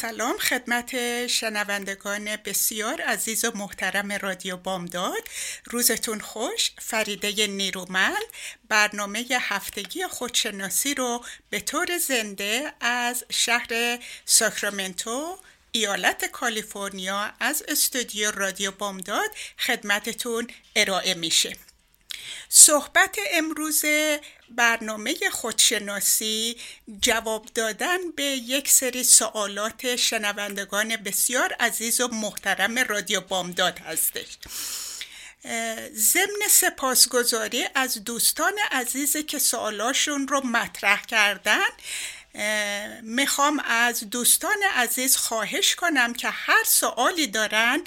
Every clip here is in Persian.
سلام خدمت شنوندگان بسیار عزیز و محترم رادیو بامداد. روزتون خوش فریده نیرومند. برنامه هفتگی خودشناسی رو به طور زنده از شهر ساکرامنتو ایالت کالیفرنیا از استودیو رادیو بامداد خدمتتون ارائه میشه. صحبت امروز برنامه خودشناسی جواب دادن به یک سری سوالات شنوندگان بسیار عزیز و محترم رادیو بامداد هستش. ضمن سپاسگزاری از دوستان عزیزی که سوالاشون رو مطرح کردن می‌خوام از دوستان عزیز خواهش کنم که هر سوالی دارن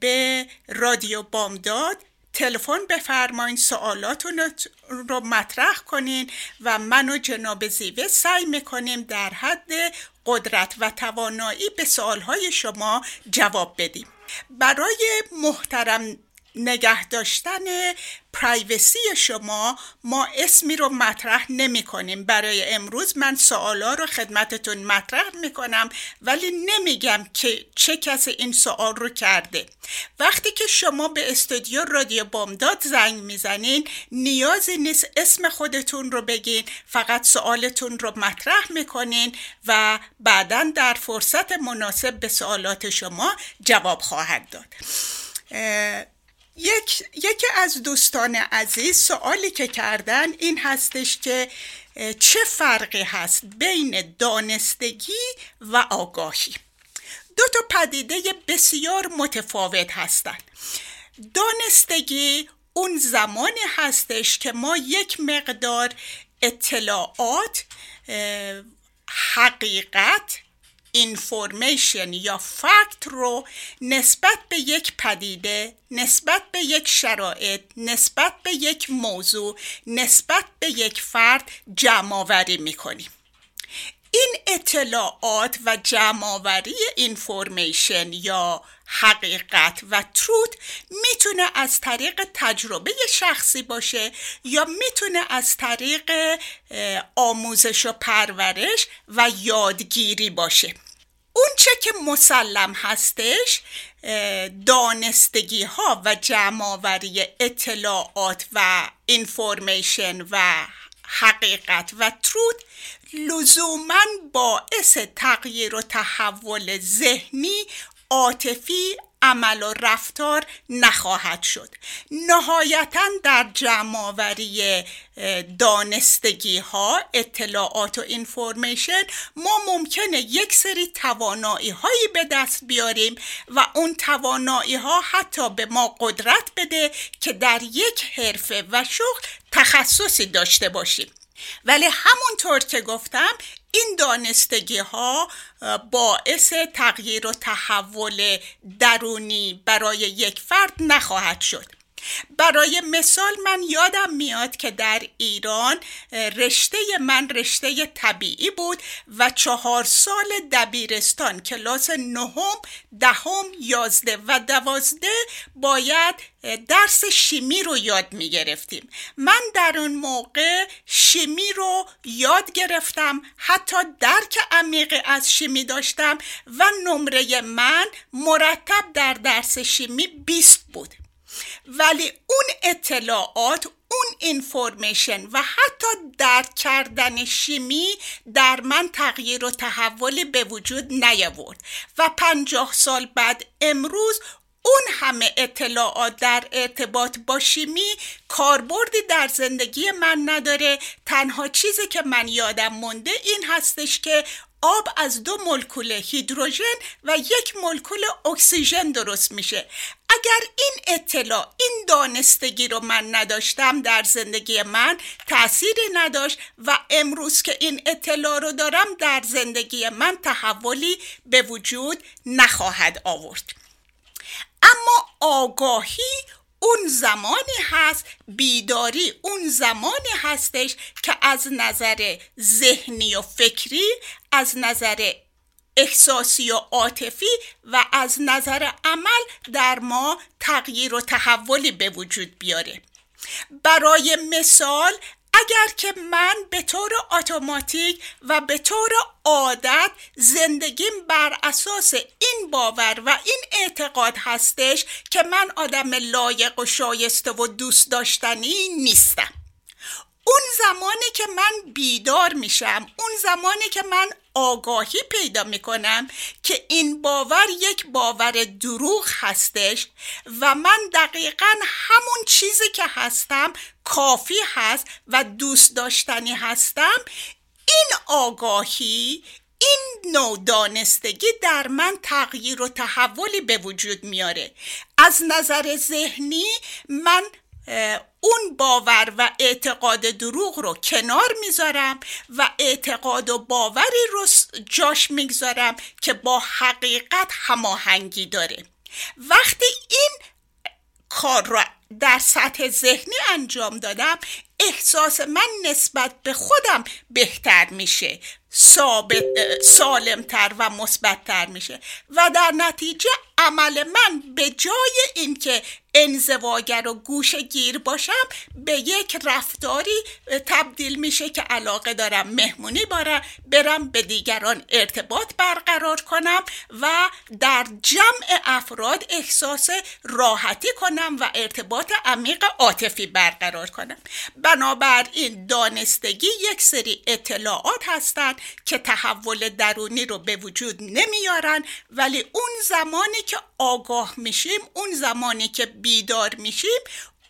به رادیو بامداد تلفن بفرمایین سوالاتون رو مطرح کنین و من و جناب زیوه سعی می‌کنیم در حد قدرت و توانایی به سوالهای شما جواب بدیم. برای محترم نگه داشتن پرایوسی شما ما اسمی رو مطرح نمی کنیم. برای امروز من سوالا رو خدمتتون مطرح می کنم ولی نمیگم که چه کسی این سوال رو کرده. وقتی که شما به استودیو رادیو بامداد زنگ می‌زنین نیازی نیست اسم خودتون رو بگین فقط سوالتون رو مطرح می‌کنین و بعدا در فرصت مناسب به سوالات شما جواب خواهد داد. یک، یکی از دوستان عزیز سوالی که کردن این هستش که چه فرقی هست بین دانستگی و آگاهی؟ دو تا پدیده بسیار متفاوت هستند دانستگی اون زمانی هستش که ما یک مقدار اطلاعات حقیقت اینفورمیشن یا فکت رو نسبت به یک پدیده نسبت به یک شرایط نسبت به یک موضوع نسبت به یک فرد جمع آوری می‌کنیم. این اطلاعات و جمعآوری اینفورمیشن یا حقیقت و تروت می‌تونه از طریق تجربه شخصی باشه یا می‌تونه از طریق آموزش و پرورش و یادگیری باشه. اون چه که مسلم هستش دانستگی ها و جمعآوری اطلاعات و اینفورمیشن و حقیقت و تروت لزوما باعث تغییر و تحول ذهنی عاطفی عمل و رفتار نخواهد شد. نهایتا در جمعآوری دانستگی ها اطلاعات و اینفورمیشن ما ممکنه یک سری توانایی هایی به دست بیاریم و اون توانایی ها حتی به ما قدرت بده که در یک حرفه و شغل تخصصی داشته باشیم. ولی همونطور که گفتم این دانستگی ها باعث تغییر و تحول درونی برای یک فرد نخواهد شد. برای مثال من یادم میاد که در ایران رشته من رشته طبیعی بود و چهار سال دبیرستان کلاس نهم دهم یازده و دوازده باید درس شیمی رو یاد می گرفتیم من در اون موقع شیمی رو یاد گرفتم حتی درک عمیقی از شیمی داشتم و نمره من مرتب در درس شیمی 20 بود. ولی اون اطلاعات اون اینفورمیشن و حتی درک کردن شیمی در من تغییر و تحول به وجود نیاورد. و پنجاه سال بعد امروز اون همه اطلاعات در ارتباط با شیمی کاربردی در زندگی من نداره. تنها چیزی که من یادم مونده این هستش که آب از دو مولکول هیدروژن و یک مولکول اکسیژن درست میشه. اگر این اطلاع این دانستگی رو من نداشتم در زندگی من تأثیری نداشت و امروز که این اطلاع رو دارم در زندگی من تحولی به وجود نخواهد آورد. اما آگاهی اون زمانی هست بیداری اون زمانی هستش که از نظر ذهنی و فکری از نظر احساسی و عاطفی و از نظر عمل در ما تغییر و تحولی به وجود بیاره. برای مثال اگر که من به طور اتوماتیک و به طور عادت زندگیم بر اساس این باور و این اعتقاد هستش که من آدم لایق و شایسته و دوست داشتنی نیستم. اون زمانی که من بیدار میشم اون زمانی که من آگاهی پیدا می‌کنم که این باور یک باور دروغ هستش و من دقیقا همون چیزی که هستم کافی هست و دوست داشتنی هستم. این آگاهی این نوع دانستگی در من تغییر و تحولی به وجود میاره. از نظر ذهنی من اون باور و اعتقاد دروغ رو کنار می‌ذارم و اعتقاد و باوری رو جاش می‌گذارم که با حقیقت هماهنگی داره. وقتی این کار رو در سطح ذهنی انجام دادم احساس من نسبت به خودم بهتر میشه ثابت سالمتر و مثبتتر میشه و در نتیجه عمل من به جای اینکه انزواگر و گوش گیر باشم به یک رفتاری تبدیل میشه که علاقه دارم مهمونی بارم برم به دیگران ارتباط برقرار کنم و در جمع افراد احساس راحتی کنم و ارتباط عمیق عاطفی برقرار کنم. بنابراین دانستگی یک سری اطلاعات هستند که تحول درونی رو به وجود نمیارن ولی اون زمانی که آگاه میشیم اون زمانی که بیدار میشیم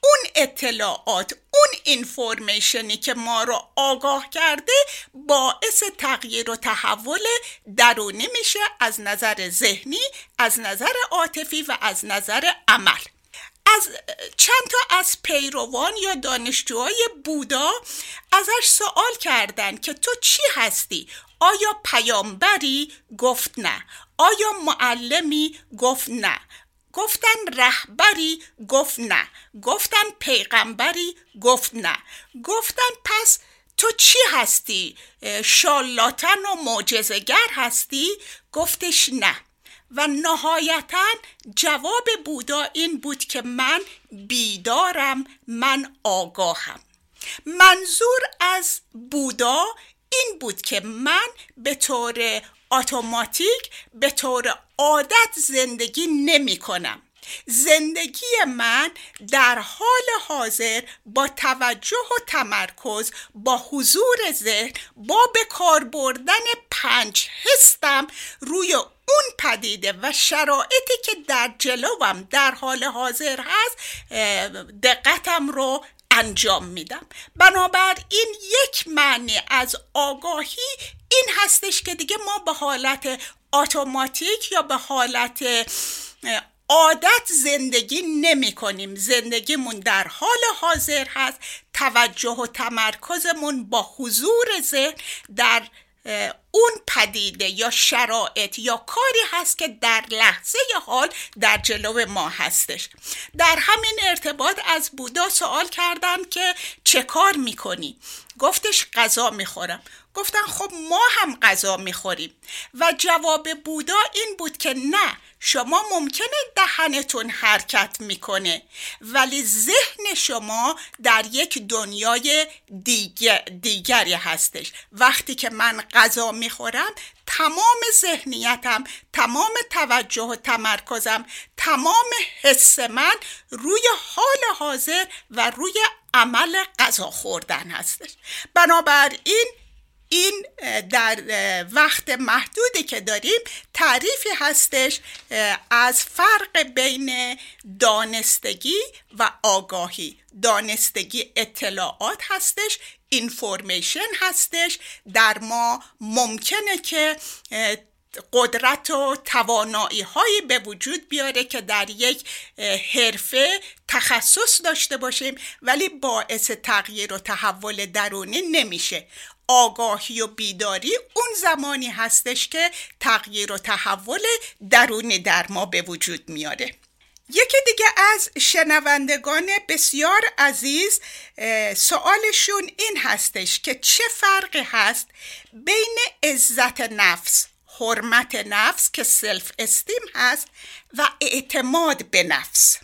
اون اطلاعات اون اینفورمیشنی که ما رو آگاه کرده باعث تغییر و تحول درونی میشه از نظر ذهنی از نظر عاطفی و از نظر عمل. از چند تا از پیروان یا دانشجوهای بودا ازش سوال کردند که تو چی هستی؟ آیا پیامبری گفت نه؟ آیا معلمی گفت نه؟ گفتن رهبری گفت نه. گفتن پیغمبری گفت نه. گفتن پس تو چی هستی؟ شالاتن و معجزهگر هستی؟ گفتش نه. و نهایتا جواب بودا این بود که من بیدارم من آگاهم. منظور از بودا این بود که من به طور اتوماتیک به طور عادت زندگی نمی کنم. زندگی من در حال حاضر با توجه و تمرکز با حضور ذهن با به کار بردن پنج هستم روی اون پدیده و شرایطی که در جلوم در حال حاضر هست دقتم رو انجام میدم. بنابراین یک معنی از آگاهی این هستش که دیگه ما به حالت اتوماتیک یا به حالت عادت زندگی نمی کنیم. زندگیمون در حال حاضر هست. توجه و تمرکزمون با حضور ذهن در اون پدیده یا شرایط یا کاری هست که در لحظه حال در جلو ما هستش در همین ارتباط از بودا سوال کردم که چه کار می‌کنی؟ گفتش غذا می‌خورم گفتن خب ما هم غذا می‌خوریم. و جواب بودا این بود که نه شما ممکنه دهنتون حرکت می‌کنه ولی ذهن شما در یک دنیای دیگر دیگری هستش. وقتی که من غذا می‌خورم تمام ذهنیتم تمام توجه و تمرکزم تمام حس من روی حال حاضر و روی عمل غذا خوردن هستش. بنابراین این در وقت محدودی که داریم تعریفی هستش از فرق بین دانستگی و آگاهی. دانستگی اطلاعات هستش اینفورمیشن هستش. در ما ممکنه که قدرت و توانایی هایی به وجود بیاره که در یک حرفه تخصص داشته باشیم ولی باعث تغییر و تحول درونی نمیشه. آگاهی و بیداری اون زمانی هستش که تغییر و تحول درونی در ما به وجود میاره. یکی دیگه از شنوندگان بسیار عزیز سوالشون این هستش که چه فرقی هست بین عزت نفس حرمت نفس که سلف استیم هست و اعتماد به نفس؟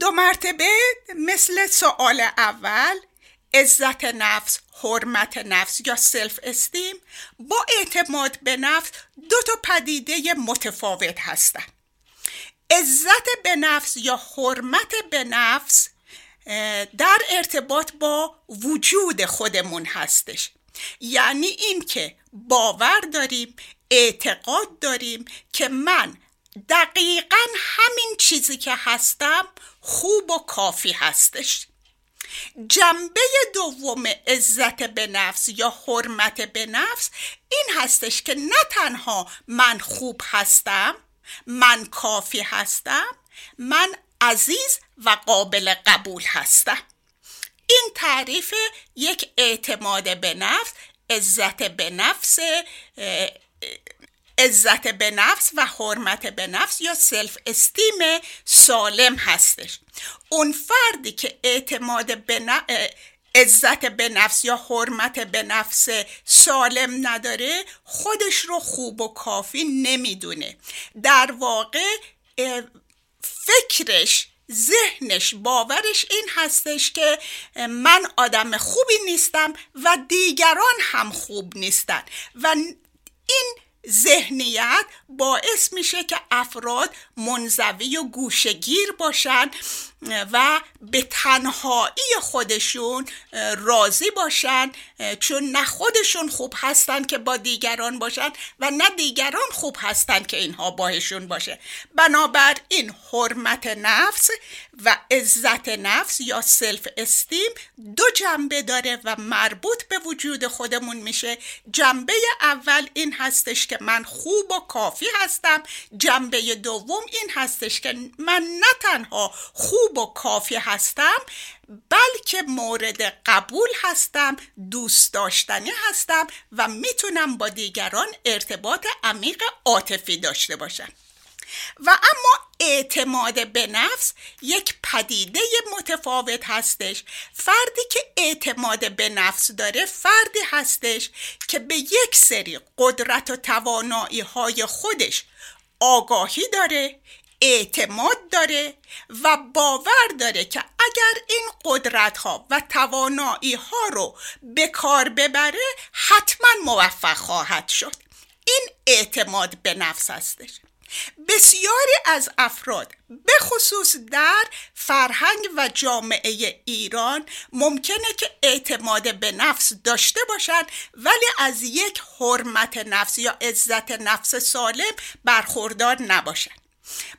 دو مرتبه مثل سوال اول عزت نفس حرمت نفس یا سلف استیم با اعتماد به نفس دو تا پدیده متفاوت هستند عزت به نفس یا حرمت به نفس در ارتباط با وجود خودمون هستش. یعنی این که باور داریم اعتقاد داریم که من دقیقا همین چیزی که هستم خوب و کافی هستش. جنبه دوم عزت به نفس یا حرمت به نفس این هستش که نه تنها من خوب هستم من کافی هستم من عزیز و قابل قبول هستم. این تعریف یک اعتماد به نفس عزت به نفس عزت به نفس و حرمت به نفس یا سلف استیم سالم هستش. اون فردی که اعتماد به عزت به نفس یا حرمت به نفس سالم نداره خودش رو خوب و کافی نمی‌دونه. در واقع فکرش ذهنش باورش این هستش که من آدم خوبی نیستم و دیگران هم خوب نیستن. و این ذهنیت باعث میشه که افراد منزوی و گوشگیر باشن. و به تنهایی خودشون راضی باشن چون نه خودشون خوب هستن که با دیگران باشن و نه دیگران خوب هستن که اینها باهشون باشه. بنابراین حرمت نفس و عزت نفس یا self-esteem دو جنبه داره و مربوط به وجود خودمون میشه. جنبه اول این هستش که من خوب و کافی هستم. جنبه دوم این هستش که من نه تنها خوب و کافی هستم بلکه مورد قبول هستم دوست داشتنی هستم و می‌تونم با دیگران ارتباط عمیق عاطفی داشته باشم. و اما اعتماد به نفس یک پدیده متفاوت هستش. فردی که اعتماد به نفس داره فردی هستش که به یک سری قدرت و توانایی های خودش آگاهی داره اعتماد داره و باور داره که اگر این قدرت ها و توانایی ها رو به کار ببره حتما موفق خواهد شد. این اعتماد به نفس هستش. بسیاری از افراد به خصوص در فرهنگ و جامعه ایران ممکنه که اعتماد به نفس داشته باشند ولی از یک حرمت نفس یا عزت نفس سالم برخوردار نباشند.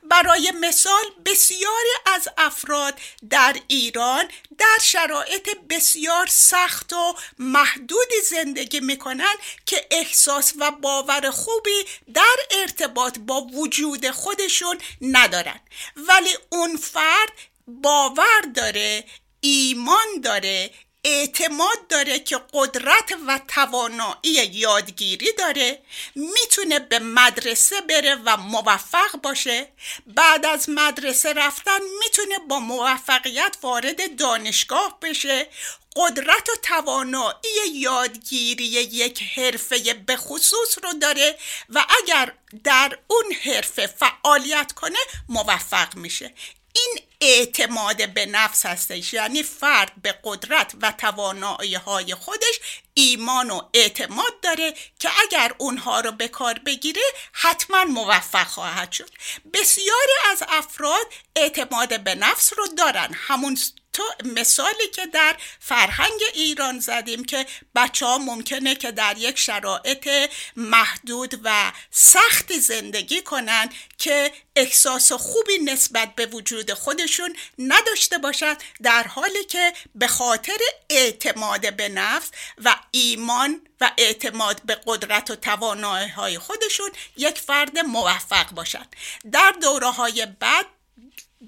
برای مثال بسیاری از افراد در ایران در شرایط بسیار سخت و محدودی زندگی می‌کنن که احساس و باور خوبی در ارتباط با وجود خودشون ندارن. ولی اون فرد باور داره ایمان داره اعتماد داره که قدرت و توانایی یادگیری داره می‌تونه به مدرسه بره و موفق باشه. بعد از مدرسه رفتن می‌تونه با موفقیت وارد دانشگاه بشه. قدرت و توانایی یادگیری یک حرفه به خصوص رو داره و اگر در اون حرفه فعالیت کنه موفق میشه. این اعتماد به نفس هستش یعنی فرد به قدرت و توانایی های خودش ایمان و اعتماد داره که اگر اونها رو به کار بگیره حتما موفق خواهد شد. بسیاری از افراد اعتماد به نفس رو دارن. همون تو مثالی که در فرهنگ ایران زدیم که بچه ها ممکنه که در یک شرایط محدود و سختی زندگی کنن که احساس خوبی نسبت به وجود خودشون نداشته باشند در حالی که به خاطر اعتماد به نفس و ایمان و اعتماد به قدرت و توانایی های خودشون یک فرد موفق باشند در دوره های بعد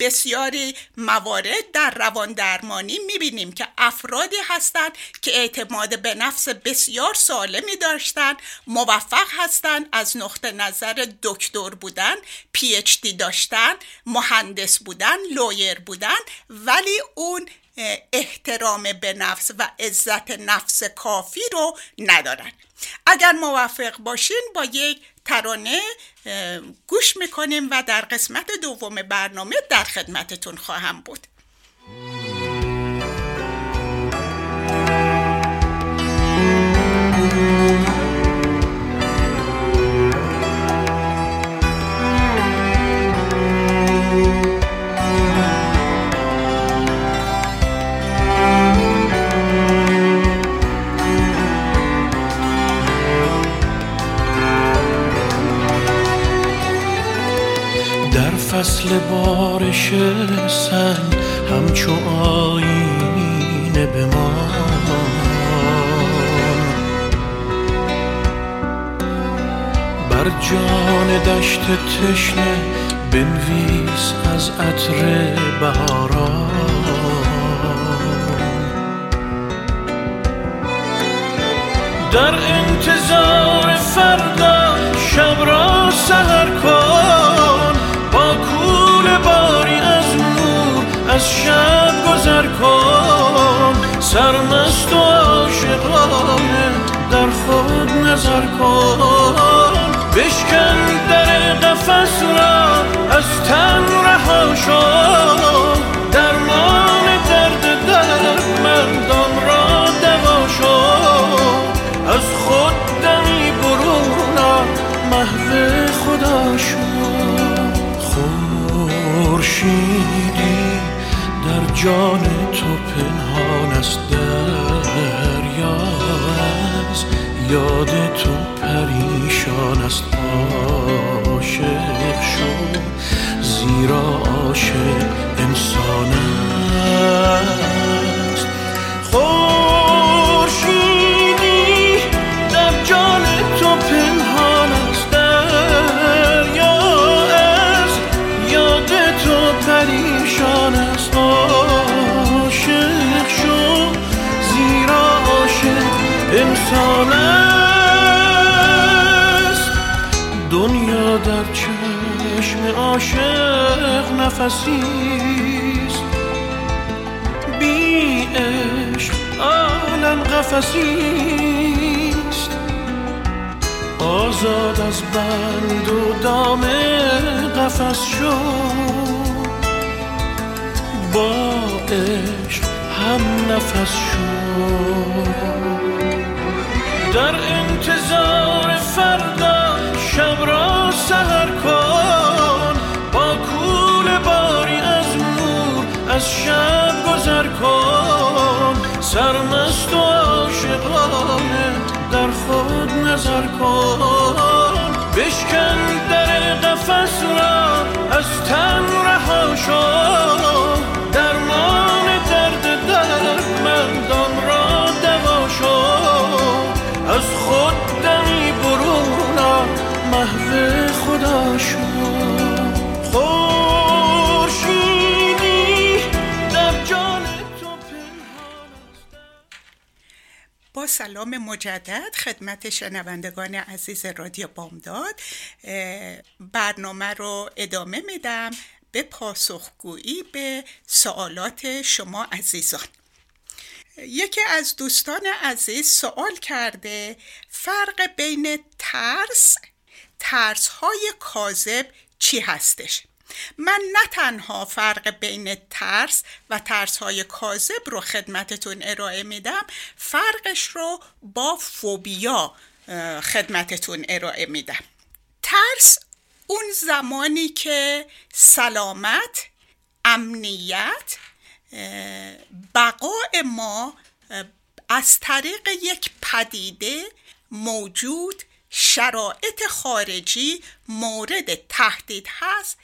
بسیاری موارد در روان درمانی می‌بینیم که افرادی هستند که اعتماد به نفس بسیار سالمی داشتند موفق هستند از نقطه نظر دکتر بودن پی اچ دی داشتن مهندس بودن لویر بودن ولی اون احترام به نفس و عزت نفس کافی رو ندارن. اگر موفق باشین با یک ترانه گوش می‌کنیم و در قسمت دوم برنامه در خدمتتون خواهم بود. فصل بارش سنگ همچو آینه به ما. بر جان دشت تشنه بنویس از عطر بهاران در انتظار فردا شب را سهر کن. از شب گذر کن سرمست و عاشقانه در خود نظر کن. بشکن در قفس را از تن رها شو. درمان درد عاشق نفسیست بی عشق عالم قفسیست آزاد از بند و دام قفس شو با عشق هم نفس شو در انتظار فردا شب را سهر کن. از شب گذر کن سرمست و عاشقانه در خود نظر کن. بشکن در قفس را از تن سلام مجدد خدمت شنوندگان عزیز رادیو بامداد. برنامه رو ادامه میدم به پاسخگویی به سوالات شما عزیزان. یکی از دوستان عزیز سوال کرده فرق بین ترس ترس های کاذب چی هستش؟ من نه تنها فرق بین ترس و ترس های کاذب رو خدمتتون ارائه میدم فرقش رو با فوبیا خدمتتون ارائه میدم. ترس اون زمانی که سلامت امنیت بقای ما از طریق یک پدیده موجود شرایط خارجی مورد تهدید هست.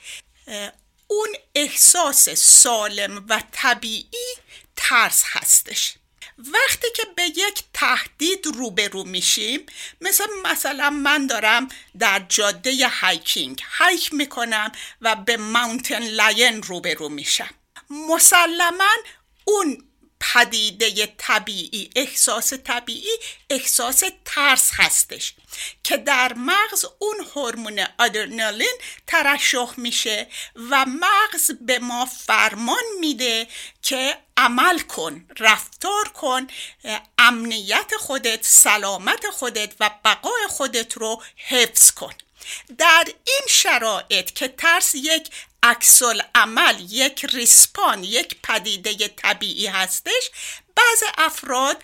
اون احساس سالم و طبیعی ترس هستش. وقتی که به یک تهدید روبرو میشیم مثل مثلا من دارم در جاده hiking hike می‌کنم و به mountain lion روبرو میشم. مسلما اون پدیده طبیعی احساس طبیعی احساس ترس هستش که در مغز اون هورمون آدرنالین ترشح میشه و مغز به ما فرمان میده که عمل کن رفتار کن امنیت خودت سلامت خودت و بقای خودت رو حفظ کن. در این شرایط که ترس یک اکسل عمل یک ریسپان یک پدیده طبیعی هستش بعض افراد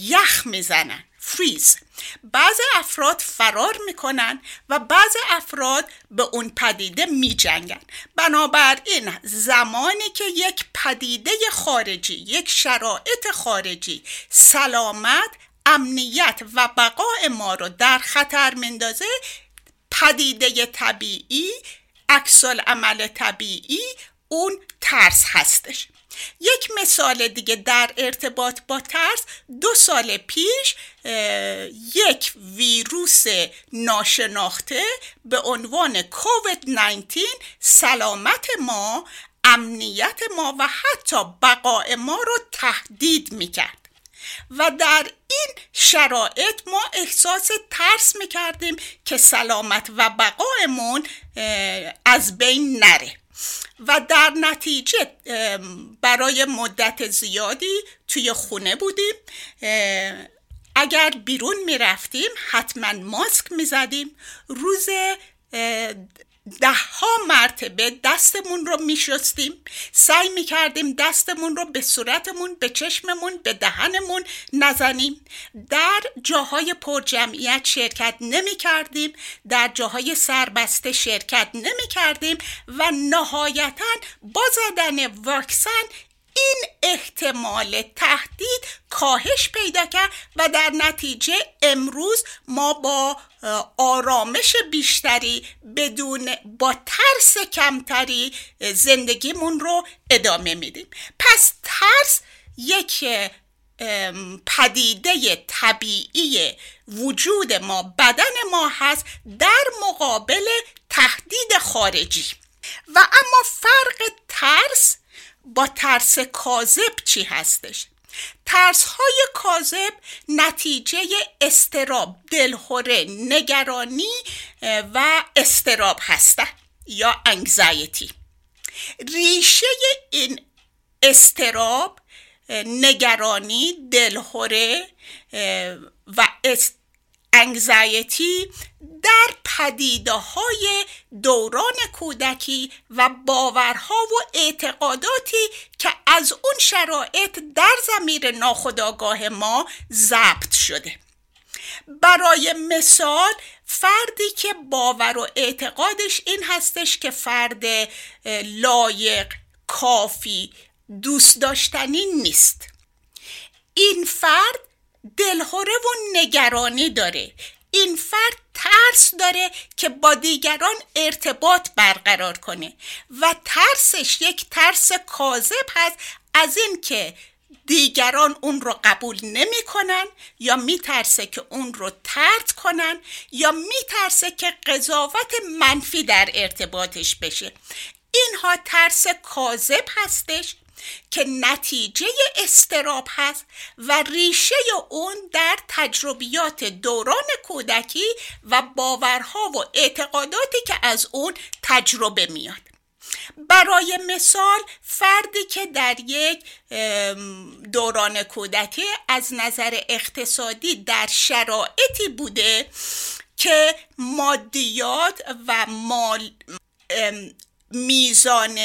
یخ می‌زنن فریز. بعض افراد فرار می‌کنن و بعض افراد به اون پدیده میجنگن. بنابراین زمانی که یک پدیده خارجی یک شرایط خارجی سلامت امنیت و بقای ما رو در خطر مندازه پدیده طبیعی اکسال عمل طبیعی اون ترس هستش. یک مثال دیگه در ارتباط با ترس دو سال پیش یک ویروس ناشناخته به عنوان کووید 19 سلامت ما امنیت ما و حتی بقای ما رو تهدید می‌کرد. و در این شرایط ما احساس ترس می‌کردیم که سلامت و بقایمون از بین نره. و در نتیجه برای مدت زیادی توی خونه بودیم. اگر بیرون می‌رفتیم حتما ماسک می‌زدیم. روز ده ها مرتبه دستمون رو میشستیم. سعی می‌کردیم دستمون رو به صورتمون به چشممون به دهنمون نزنیم. در جاهای پرجمعیت شرکت نمی‌کردیم. در جاهای سربسته شرکت نمی‌کردیم و نهایتا با زدن واکسن این احتمال تهدید کاهش پیدا کرد و در نتیجه امروز ما با آرامش بیشتری بدون با ترس کمتری زندگیمون رو ادامه میدیم. پس ترس یک پدیده طبیعی وجود ما بدن ما هست در مقابل تهدید خارجی. و اما فرق ترس با ترس کاذب چی هستش؟ ترس های کاذب نتیجه استراب دلخوره نگرانی و استراب هستن یا انگزایتی ریشه این استراب نگرانی دلخوره و انگزایتی در پدیده های دوران کودکی و باورها و اعتقاداتی که از اون شرایط در زمیر ناخودآگاه ما ضبط شده. برای مثال فردی که باور و اعتقادش این هستش که فرد لایق کافی دوست داشتنی نیست. این فرد دلهوره و نگرانی داره. این فرد ترس داره که با دیگران ارتباط برقرار کنه و ترسش یک ترس کاذب هست از اینکه دیگران اون رو قبول نمی‌کنن یا میترسه که اون رو ترد کنن یا میترسه که قضاوت منفی در ارتباطش بشه. اینها ترس کاذب هستش که نتیجه استراب هست و ریشه اون در تجربیات دوران کودکی و باورها و اعتقاداتی که از اون تجربه میاد. برای مثال فردی که در یک دوران کودکی از نظر اقتصادی در شرایطی بوده که مادیات و مال میزان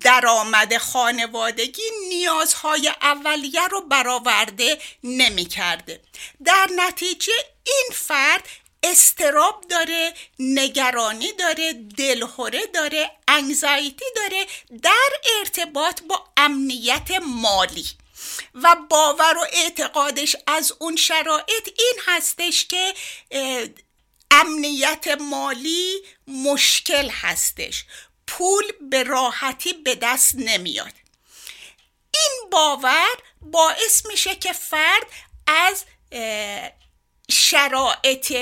درآمد خانوادگی نیازهای اولیه رو برآورده نمی کرده. در نتیجه این فرد استراب داره نگرانی داره دلهوره داره انگزایتی داره در ارتباط با امنیت مالی و باور و اعتقادش از اون شرایط این هستش که امنیت مالی مشکل هستش. پول به راحتی به دست نمیاد. این باور باعث میشه که فرد از شرایط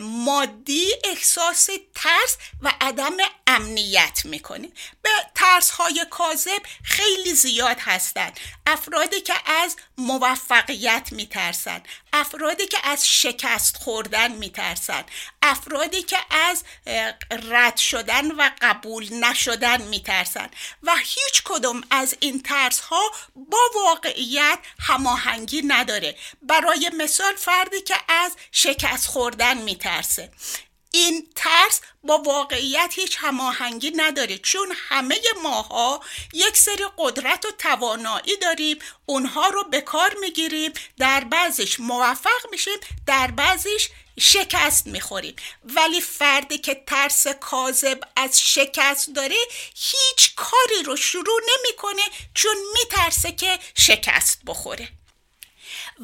مادی احساس ترس و عدم امنیت می‌کنه. به ترس های کاذب خیلی زیاد هستند. افرادی که از موفقیت میترسن افرادی که از شکست خوردن میترسن افرادی که از رد شدن و قبول نشدن میترسن و هیچ کدوم از این ترس ها با واقعیت هماهنگی نداره. برای مثال فردی که از شکست خوردن میترسه. این ترس با واقعیت هیچ هماهنگی نداره چون همه ماها یک سری قدرت و توانایی داریم اونها رو به کار می‌گیریم در بعضش موفق میشیم در بعضش شکست می‌خوریم. ولی فردی که ترس کاذب از شکست داره هیچ کاری رو شروع نمی‌کنه چون میترسه که شکست بخوره.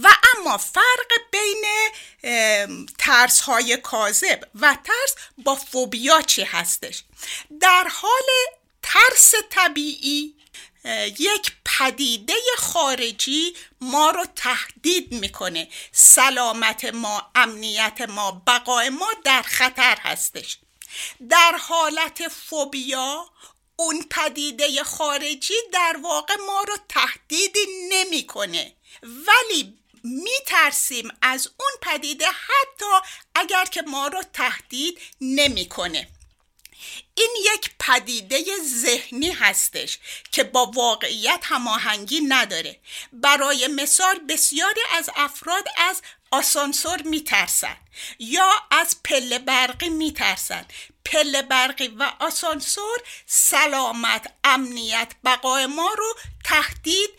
و اما فرق بین ترس های کاذب و ترس با فوبیا چی هستش؟ در حال ترس طبیعی یک پدیده خارجی ما رو تهدید می‌کنه. سلامت ما امنیت ما بقای ما در خطر هستش. در حالت فوبیا اون پدیده خارجی در واقع ما رو تهدید نمی‌کنه. ولی میترسیم از اون پدیده حتی اگر که ما رو تهدید نمی‌کنه. این یک پدیده ذهنی هستش که با واقعیت هماهنگی نداره. برای مثال بسیاری از افراد از آسانسور میترسن یا از پله برقی میترسن پله برقی و آسانسور سلامت امنیت بقای ما رو تهدید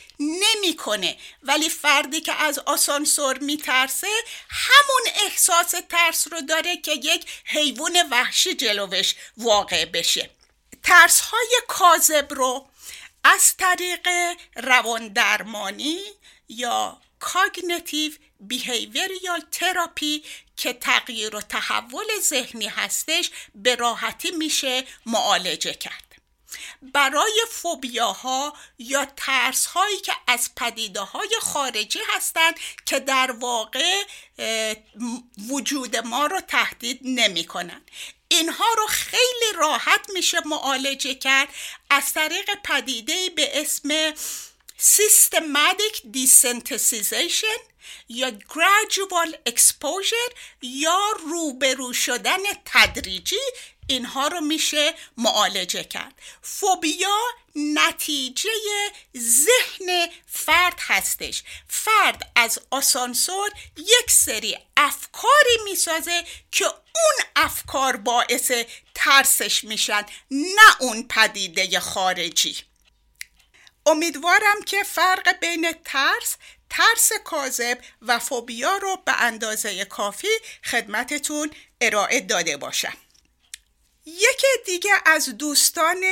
نمی‌کنه ولی فردی که از آسانسور میترسه همون احساس ترس رو داره که یک حیوان وحشی جلوش واقع بشه. ترس های کاذب رو از طریق روان درمانی یا cognitive behavioral therapy که تغییر و تحول ذهنی هستش به راحتی میشه معالجه کرد. برای فوبیاها یا ترس هایی که از پدیده های خارجی هستند که در واقع وجود ما رو تهدید نمی کنن. اینها رو خیلی راحت میشه معالجه کرد از طریق پدیده به اسم Systematic Desensitization یا gradual exposure یا روبرو شدن تدریجی اینها رو میشه معالجه کرد. فوبیا نتیجه ذهن فرد هستش. فرد از آسانسور یک سری افکاری می‌سازه که اون افکار باعث ترسش میشن نه اون پدیده خارجی. امیدوارم که فرق بین ترس ترس کاذب و فوبیا رو به اندازه کافی خدمتتون ارائه داده باشم. یکی دیگه از دوستان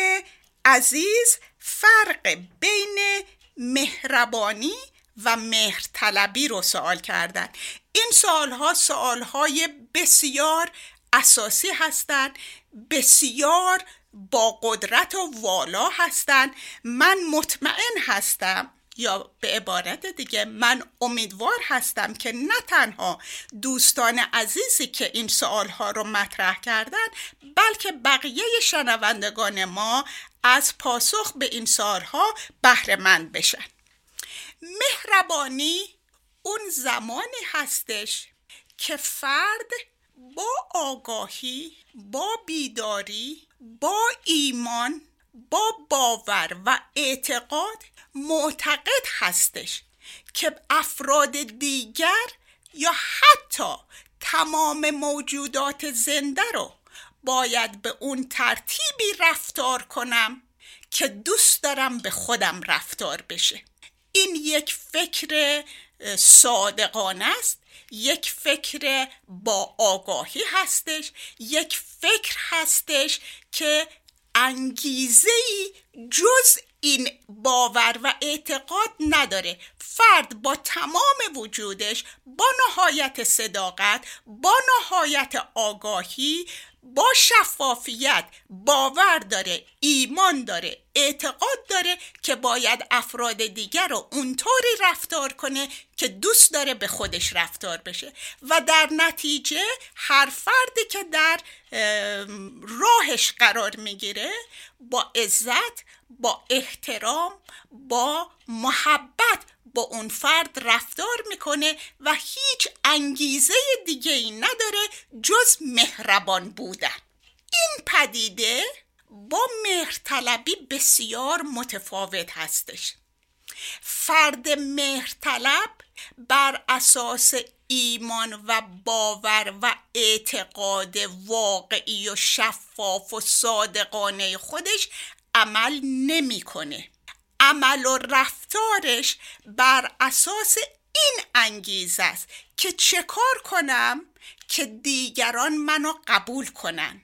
عزیز فرق بین مهربانی و مهرطلبی رو سوال کردن. این سوالها سوالهای بسیار اساسی هستند بسیار با قدرت و والا هستند. من مطمئن هستم یا به عبارت دیگه من امیدوار هستم که نه تنها دوستان عزیزی که این سوال ها رو مطرح کردن بلکه بقیه شنوندگان ما از پاسخ به این سوال ها بهره مند بشن. مهربانی اون زمانی هستش که فرد با آگاهی با بیداری با ایمان با باور و اعتقاد معتقد هستش که افراد دیگر یا حتی تمام موجودات زنده رو باید به اون ترتیبی رفتار کنم که دوست دارم به خودم رفتار بشه. این یک فکر صادقانه است یک فکر با آگاهی هستش یک فکر هستش که انگیزه ای جز این باور و اعتقاد نداره. فرد با تمام وجودش با نهایت صداقت با نهایت آگاهی با شفافیت باور داره ایمان داره اعتقاد داره که باید افراد دیگر رو اونطوری رفتار کنه که دوست داره به خودش رفتار بشه. و در نتیجه هر فردی که در راهش قرار می‌گیره با عزت با احترام با محبت با اون فرد رفتار می‌کنه و هیچ انگیزه دیگه ای نداره جز مهربان بودن. این پدیده با مهرطلبی بسیار متفاوت هستش. فرد مهرطلب بر اساس ایمان و باور و اعتقاد واقعی و شفاف و صادقانه خودش عمل نمی‌کنه. عمل و رفتارش بر اساس این انگیزه است که چه کار کنم که دیگران منو قبول کنن.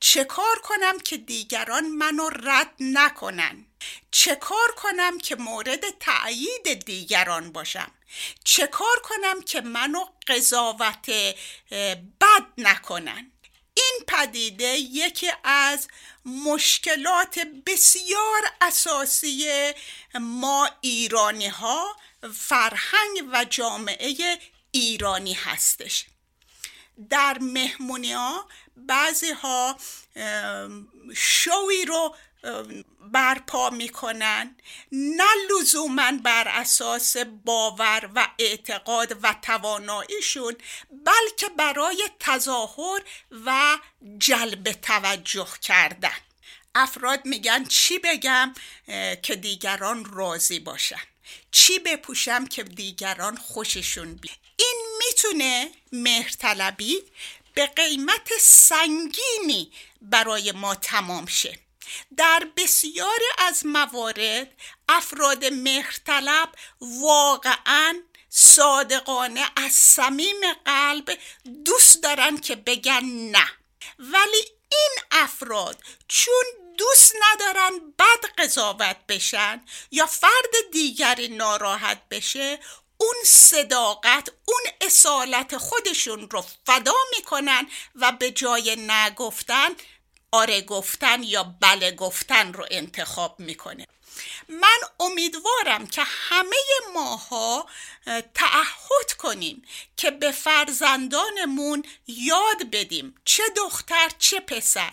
چه کار کنم که دیگران منو رد نکنن. چه کار کنم که مورد تأیید دیگران باشم. چه کار کنم که منو قضاوت بد نکنن. این پدیده یکی از مشکلات بسیار اساسی ما ایرانی ها فرهنگ و جامعه ایرانی هستش. در مهمونی ها بعضی ها شوی رو برپا می‌کنن. نه لزوما بر اساس باور و اعتقاد و تواناییشون بلکه برای تظاهر و جلب توجه کردن. افراد میگن چی بگم که دیگران راضی باشن. چی بپوشم که دیگران خوششون بیاد این می‌تونه مهرطلبی به قیمت سنگینی برای ما تمام شه. در بسیاری از موارد افراد مهرطلب واقعا صادقانه از صمیم قلب دوست دارن که بگن نه. ولی این افراد چون دوست ندارن بد قضاوت بشن یا فرد دیگری ناراحت بشه اون صداقت اون اصالت خودشون رو فدا می‌کنن و به جای نگفتن آره گفتن یا بله گفتن رو انتخاب می‌کنه. من امیدوارم که همه ماها تعهد کنیم که به فرزندانمون یاد بدیم چه دختر چه پسر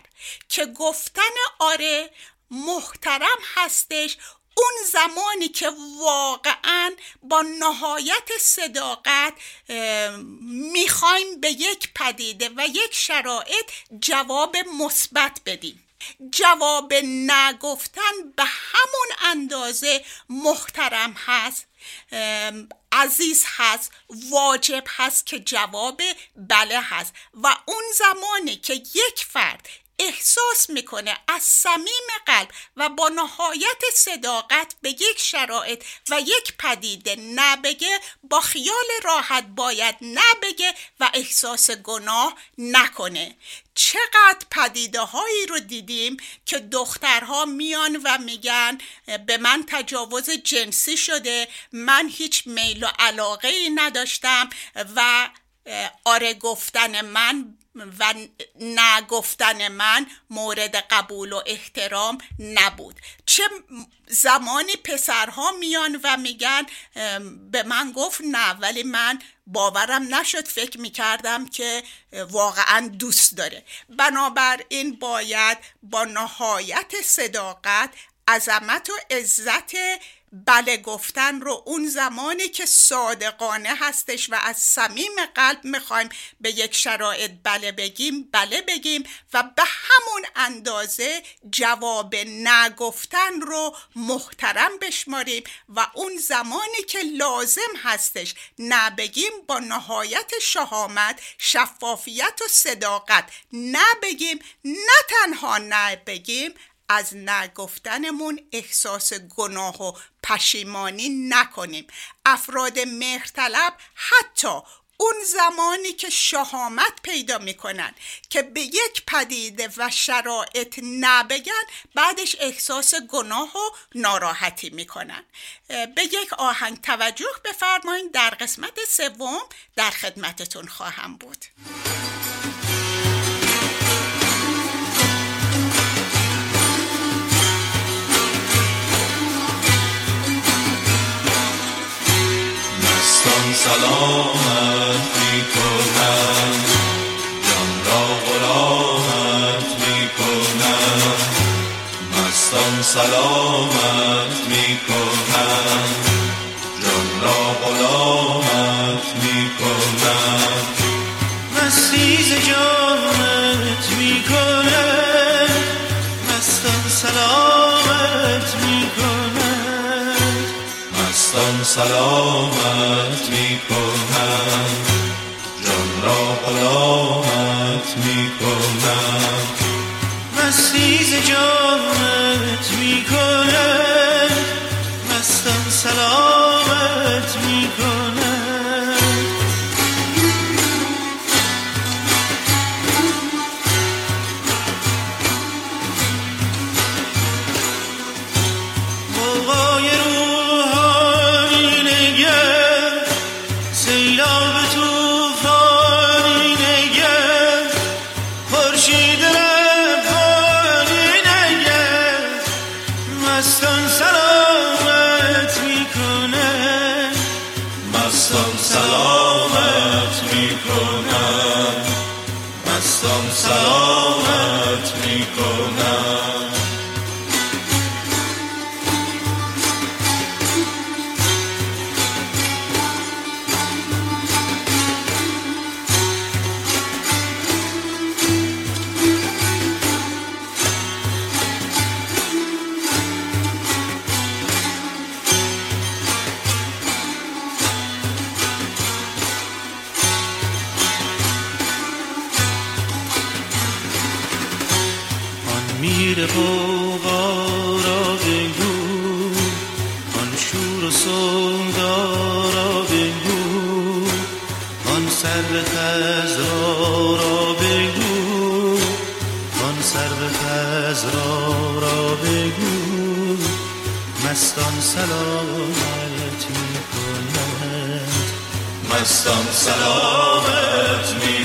که گفتن آره محترم هستش اون زمانی که واقعا با نهایت صداقت می‌خوایم به یک پدیده و یک شرایط جواب مثبت بدیم. جواب نگفتن به همون اندازه محترم هست عزیز هست واجب هست که جواب بله هست. و اون زمانی که یک فرد احساس می‌کنه از صمیم قلب و با نهایت صداقت به یک شرایط و یک پدیده نبگه با خیال راحت باید نبگه و احساس گناه نکنه. چقدر پدیده هایی رو دیدیم که دخترها میان و میگن به من تجاوز جنسی شده من هیچ میل و علاقه ای نداشتم و آره گفتن من و نگفتن من مورد قبول و احترام نبود. چه زمانی پسرها میان و میگن به من گفت نه ولی من باورم نشد فکر می‌کردم که واقعا دوست داره. بنابراین باید با نهایت صداقت عظمت و عزت بله گفتن رو اون زمانی که صادقانه هستش و از صمیم قلب می‌خوایم به یک شرایط بله بگیم بله بگیم و به همون اندازه جواب نگفتن رو محترم بشماریم و اون زمانی که لازم هستش نبگیم با نهایت شهامت شفافیت و صداقت نبگیم نه تنها نبگیم از نگفتنمون احساس گناه و پشیمانی نکنیم. افراد مهرطلب حتی اون زمانی که شهامت پیدا می‌کنن که به یک پدیده و شرایط نبگن بعدش احساس گناه و ناراحتی می‌کنن. به یک آهنگ توجه بفرمایید در قسمت سوم در خدمتتون خواهم بود. مستان سلامت می کنم جان را غلامت می کنم مستان سلامت می کنم جان را غلامت می کنم مستی جانت می سلامت می کنم جان را غلامت می کنم مستی ز جانت می کنم مستان سلامت آن سر خزرا را بگو. آن سر خزرا را بگو. مستان سلامت می کنند مستان سلامت می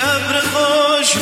ابر خوش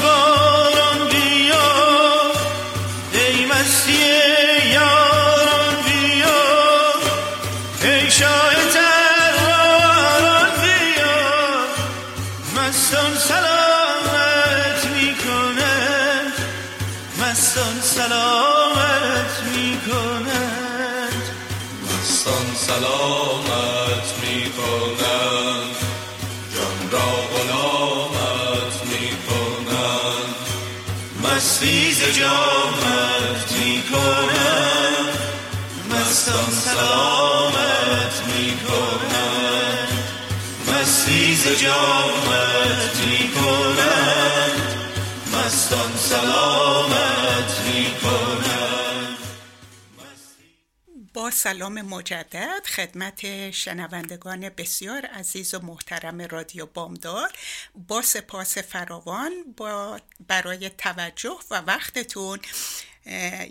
سلام مجدد خدمت شنوندگان بسیار عزیز و محترم رادیو بامدار با سپاس فراوان با برای توجه و وقتتون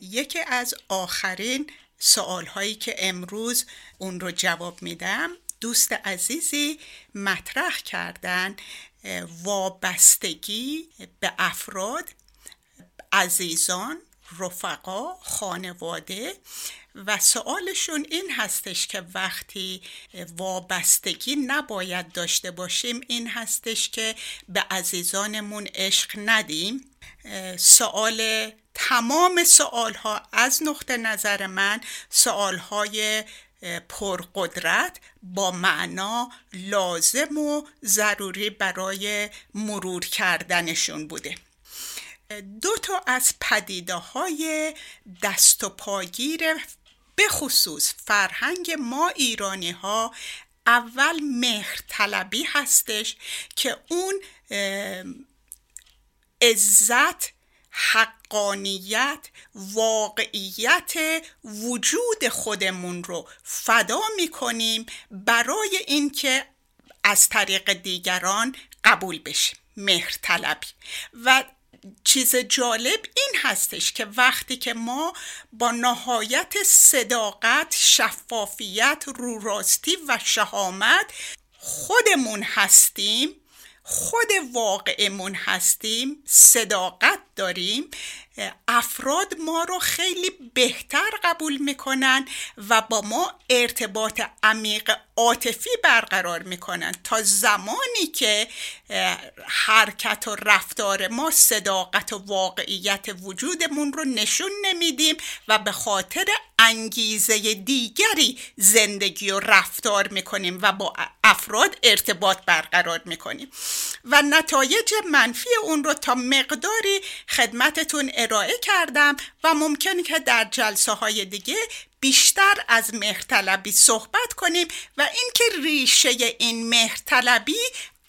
یکی از آخرین سوال هایی که امروز اون رو جواب میدم. دوست عزیزی مطرح کردن وابستگی به افراد عزیزان رفقا خانواده و سوالشون این هستش که وقتی وابستگی نباید داشته باشیم این هستش که به عزیزانمون عشق ندیم. سوال تمام سوال ها از نقطه نظر من سوال های پرقدرت با معنا لازم و ضروری برای مرور کردنشون بوده. دو تا از پدیده های دست و پاگیر به خصوص فرهنگ ما ایرانی ها اول مهر طلبی هستش که اون عزت حقانیت واقعیت وجود خودمون رو فدا می‌کنیم برای اینکه از طریق دیگران قبول بشیم. مهر طلبی. و چیز جالب این هستش که وقتی که ما با نهایت صداقت شفافیت رو راستی و شهامت خودمون هستیم خود واقعمون هستیم صداقت داریم افراد ما رو خیلی بهتر قبول می‌کنن و با ما ارتباط عمیق عاطفی برقرار می‌کنن تا زمانی که حرکت و رفتار ما صداقت و واقعیت وجودمون رو نشون نمیدیم و به خاطر انگیزه دیگری زندگی و رفتار می‌کنیم و با افراد ارتباط برقرار می‌کنیم. و نتایج منفی اون رو تا مقداری خدمتتون ارائه کردم و ممکنه که در جلسه های دیگه بیشتر از مهرطلبی صحبت کنیم و اینکه ریشه این مهرطلبی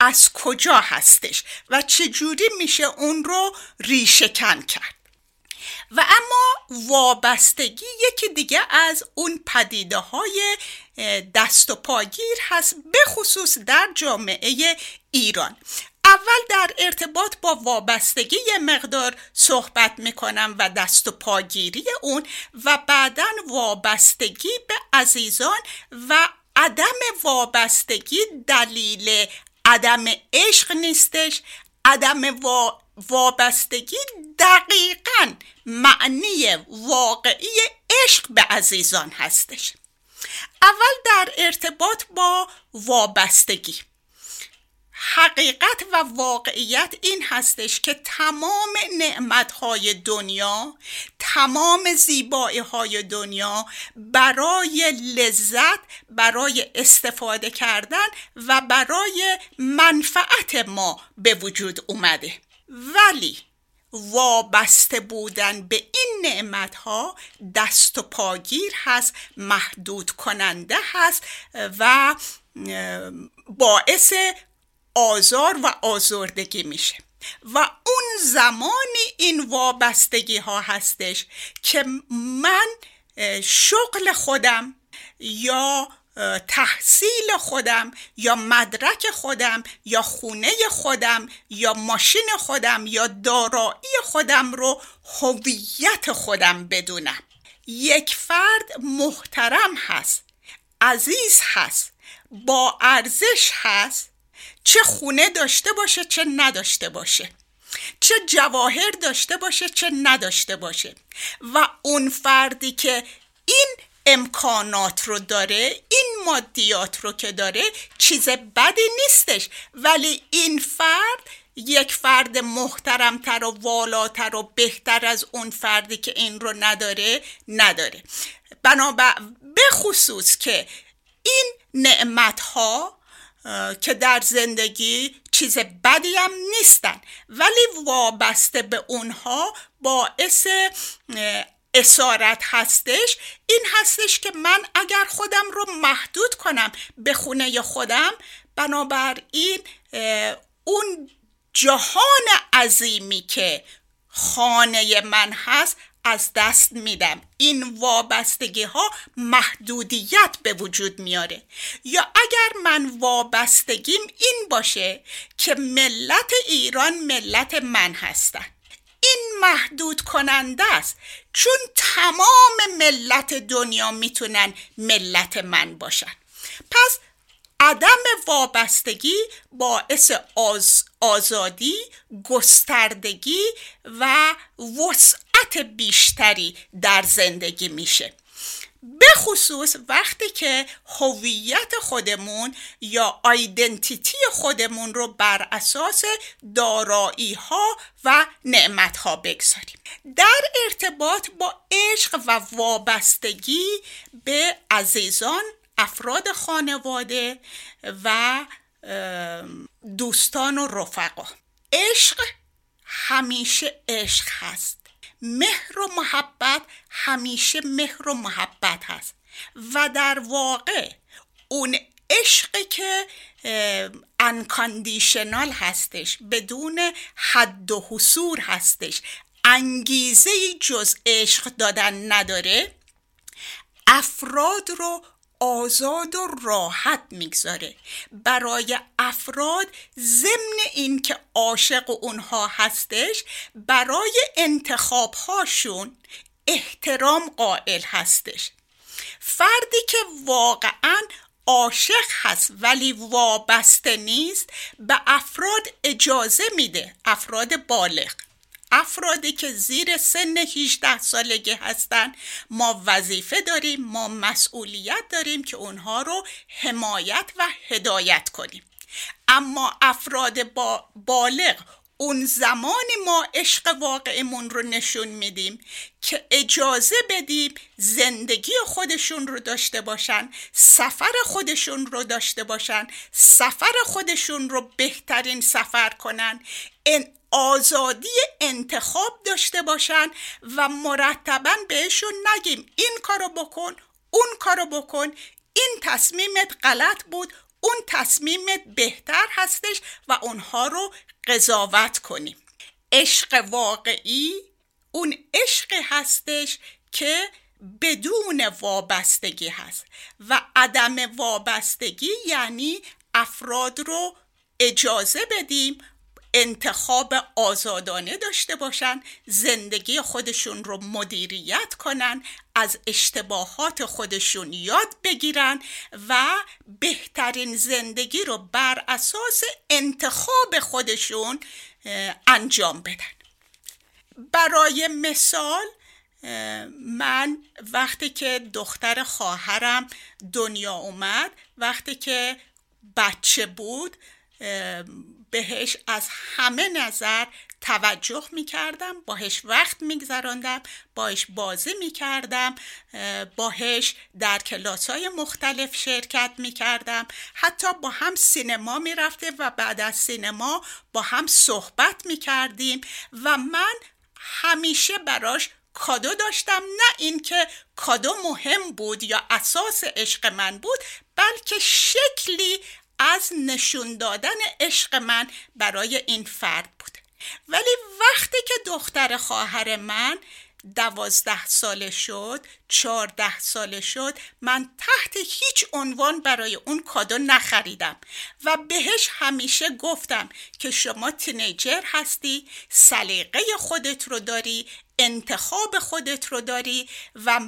از کجا هستش و چجوری میشه اون رو ریشه کن کرد. و اما وابستگی یکی دیگه از اون پدیده های دست و پاگیر هست به خصوص در جامعه ایران. اول در ارتباط با وابستگی مقدار صحبت می‌کنم و دست و پاگیری اون و بعدا وابستگی به عزیزان و عدم وابستگی دلیل عدم عشق نیستش. عدم وابستگی دقیقا معنی واقعی عشق به عزیزان هستش. اول در ارتباط با وابستگی. حقیقت و واقعیت این هستش که تمام نعمتهای دنیا تمام زیبایی های دنیا برای لذت برای استفاده کردن و برای منفعت ما به وجود اومده. ولی وابسته بودن به این نعمت ها دست و پاگیر هست محدود کننده هست و باعث آزار و آزردگی میشه. و اون زمانی این وابستگی ها هستش که من شغل خودم یا تحصیل خودم یا مدرک خودم یا خونه خودم یا ماشین خودم یا دارایی خودم رو هویت خودم بدونم. یک فرد محترم هست عزیز هست با ارزش هست چه خونه داشته باشه چه نداشته باشه. چه جواهر داشته باشه چه نداشته باشه. و اون فردی که این امکانات رو داره این مادیات رو که داره چیز بدی نیستش. ولی این فرد یک فرد محترمتر و والاتر و بهتر از اون فردی که این رو نداره نداره. بنابر به خصوص که این نعمت ها که در زندگی چیز بدی هم نیستن. ولی وابسته به اونها باعث اسارت هستش. این هستش که من اگر خودم رو محدود کنم به خونه خودم بنابراین اون جهان عظیمی که خانه من هست از دست میدم. این وابستگی ها محدودیت به وجود میاره یا اگر من وابستگیم این باشه که ملت ایران ملت من هستن. این محدود کننده است. چون تمام ملت دنیا می‌تونن ملت من باشن. پس عدم وابستگی باعث آز آزادی گستردگی و وسعت بیشتری در زندگی میشه. به خصوص وقتی که هویت خودمون یا آیدنتیتی خودمون رو بر اساس دارایی ها و نعمت ها بگذاریم. در ارتباط با عشق و وابستگی به عزیزان افراد خانواده و دوستان و رفقا. عشق همیشه عشق هست. مهر و محبت همیشه مهر و محبت هست. و در واقع اون عشقی که انکاندیشنال هستش بدون حد و حصور هستش انگیزه جز عشق دادن نداره. افراد رو آزاد و راحت می‌گذاره. برای افراد ضمن اینکه عاشق اونها هستش برای انتخابهاشون احترام قائل هستش. فردی که واقعا عاشق هست ولی وابسته نیست به افراد اجازه میده افراد بالغ. افرادی که زیر سن 18 سالگی هستن. ما وظیفه داریم ما مسئولیت داریم که اونها رو حمایت و هدایت کنیم. اما افراد با بالغ اون زمانی ما عشق واقعمون رو نشون میدیم که اجازه بدیم زندگی خودشون رو داشته باشن سفر خودشون رو داشته باشن سفر خودشون رو بهترین سفر کنن. آزادی انتخاب داشته باشن و مرتبا بهشون نگیم این کارو بکن اون کارو بکن. این تصمیمت غلط بود اون تصمیمت بهتر هستش و اونها رو قضاوت کنیم. عشق واقعی اون عشق هستش که بدون وابستگی هست و عدم وابستگی یعنی افراد رو اجازه بدیم انتخاب آزادانه داشته باشن زندگی خودشون رو مدیریت کنن از اشتباهات خودشون یاد بگیرن و بهترین زندگی رو بر اساس انتخاب خودشون انجام بدن. برای مثال من وقتی که دختر خواهرم دنیا اومد وقتی که بچه بود بهش از همه نظر توجه می کردم باهش وقت میگذراندم باهش بازی می کردم باهش در کلاس های مختلف شرکت می کردم حتی با هم سینما می رفته و بعد از سینما با هم صحبت می کردیم و من همیشه براش کادو داشتم. نه اینکه کادو مهم بود یا اساس عشق من بود بلکه شکلی از نشون دادن عشق من برای این فرد بود. ولی وقتی که دختر خواهر من دوازده ساله شد چهارده ساله شد من تحت هیچ عنوان برای اون کادو نخریدم و بهش همیشه گفتم که شما تینیجر هستی سلیقه خودت رو داری انتخاب خودت رو داری و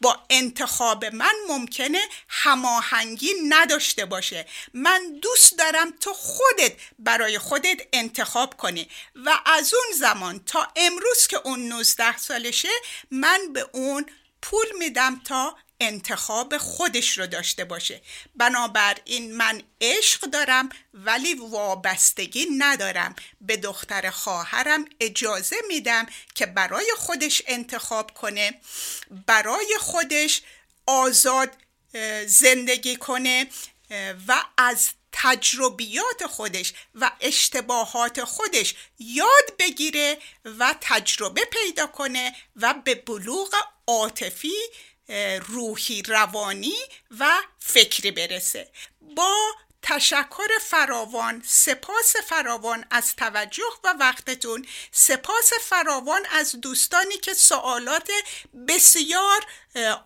با انتخاب من ممکنه هماهنگی نداشته باشه. من دوست دارم تو خودت برای خودت انتخاب کنی. و از اون زمان تا امروز که اون 19 سالشه من به اون پول میدم تا انتخاب خودش رو داشته باشه. بنابراین من عشق دارم ولی وابستگی ندارم. به دختر خواهرم اجازه میدم که برای خودش انتخاب کنه برای خودش آزاد زندگی کنه و از تجربیات خودش و اشتباهات خودش یاد بگیره و تجربه پیدا کنه و به بلوغ عاطفی روحی روانی و فکری برسه. با تشکر فراوان سپاس فراوان از توجه و وقتتون. سپاس فراوان از دوستانی که سوالات بسیار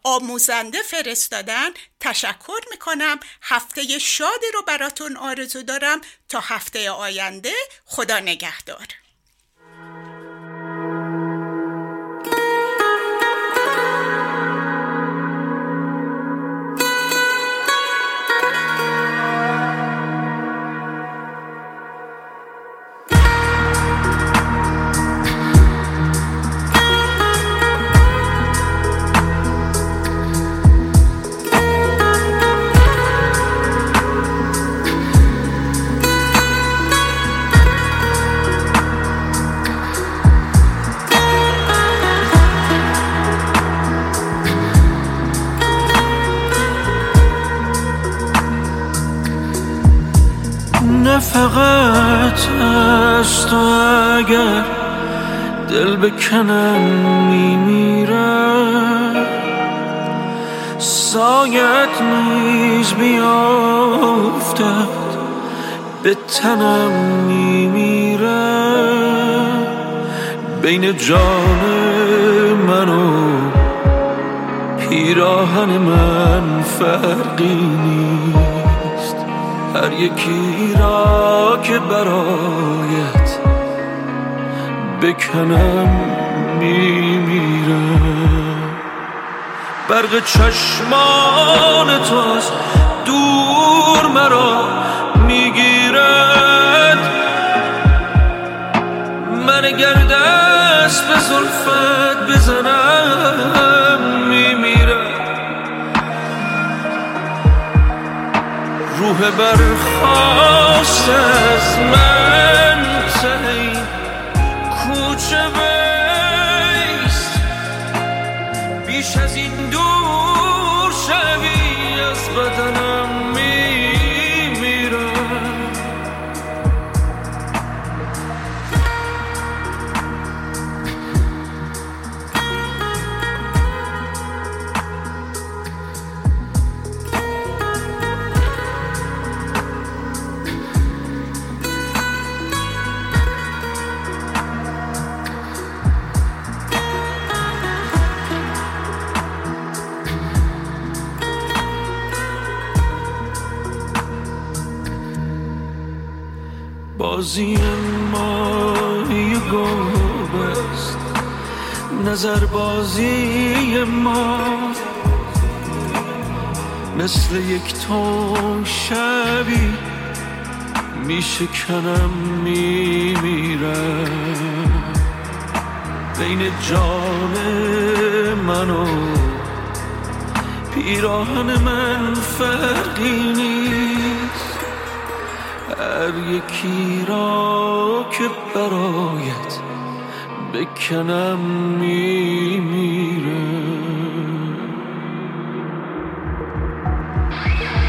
آموزنده فرستادن. تشکر می‌کنم. هفته شادی رو براتون آرزو دارم. تا هفته آینده خدا نگهدار. فقط از تو اگر دل بکنم میمیره سایت نیز بیافتد به تنم میمیره. بین جان من و پیراهن من فرقی نیست. هر یکی را که برایت بکنم میمیرم برق چشمان تو از دور مرا می‌گیرد. من گردست به زلفت بزنم برخواست از من. بازی ماهی گرب است نظر بازی ما مثل یک تون شبی میشکنم میمیرم. بین جان من و پیراهن من فرقی نیست. هر یکی را که برایت بکنم میمیره.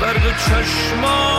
برق چشمان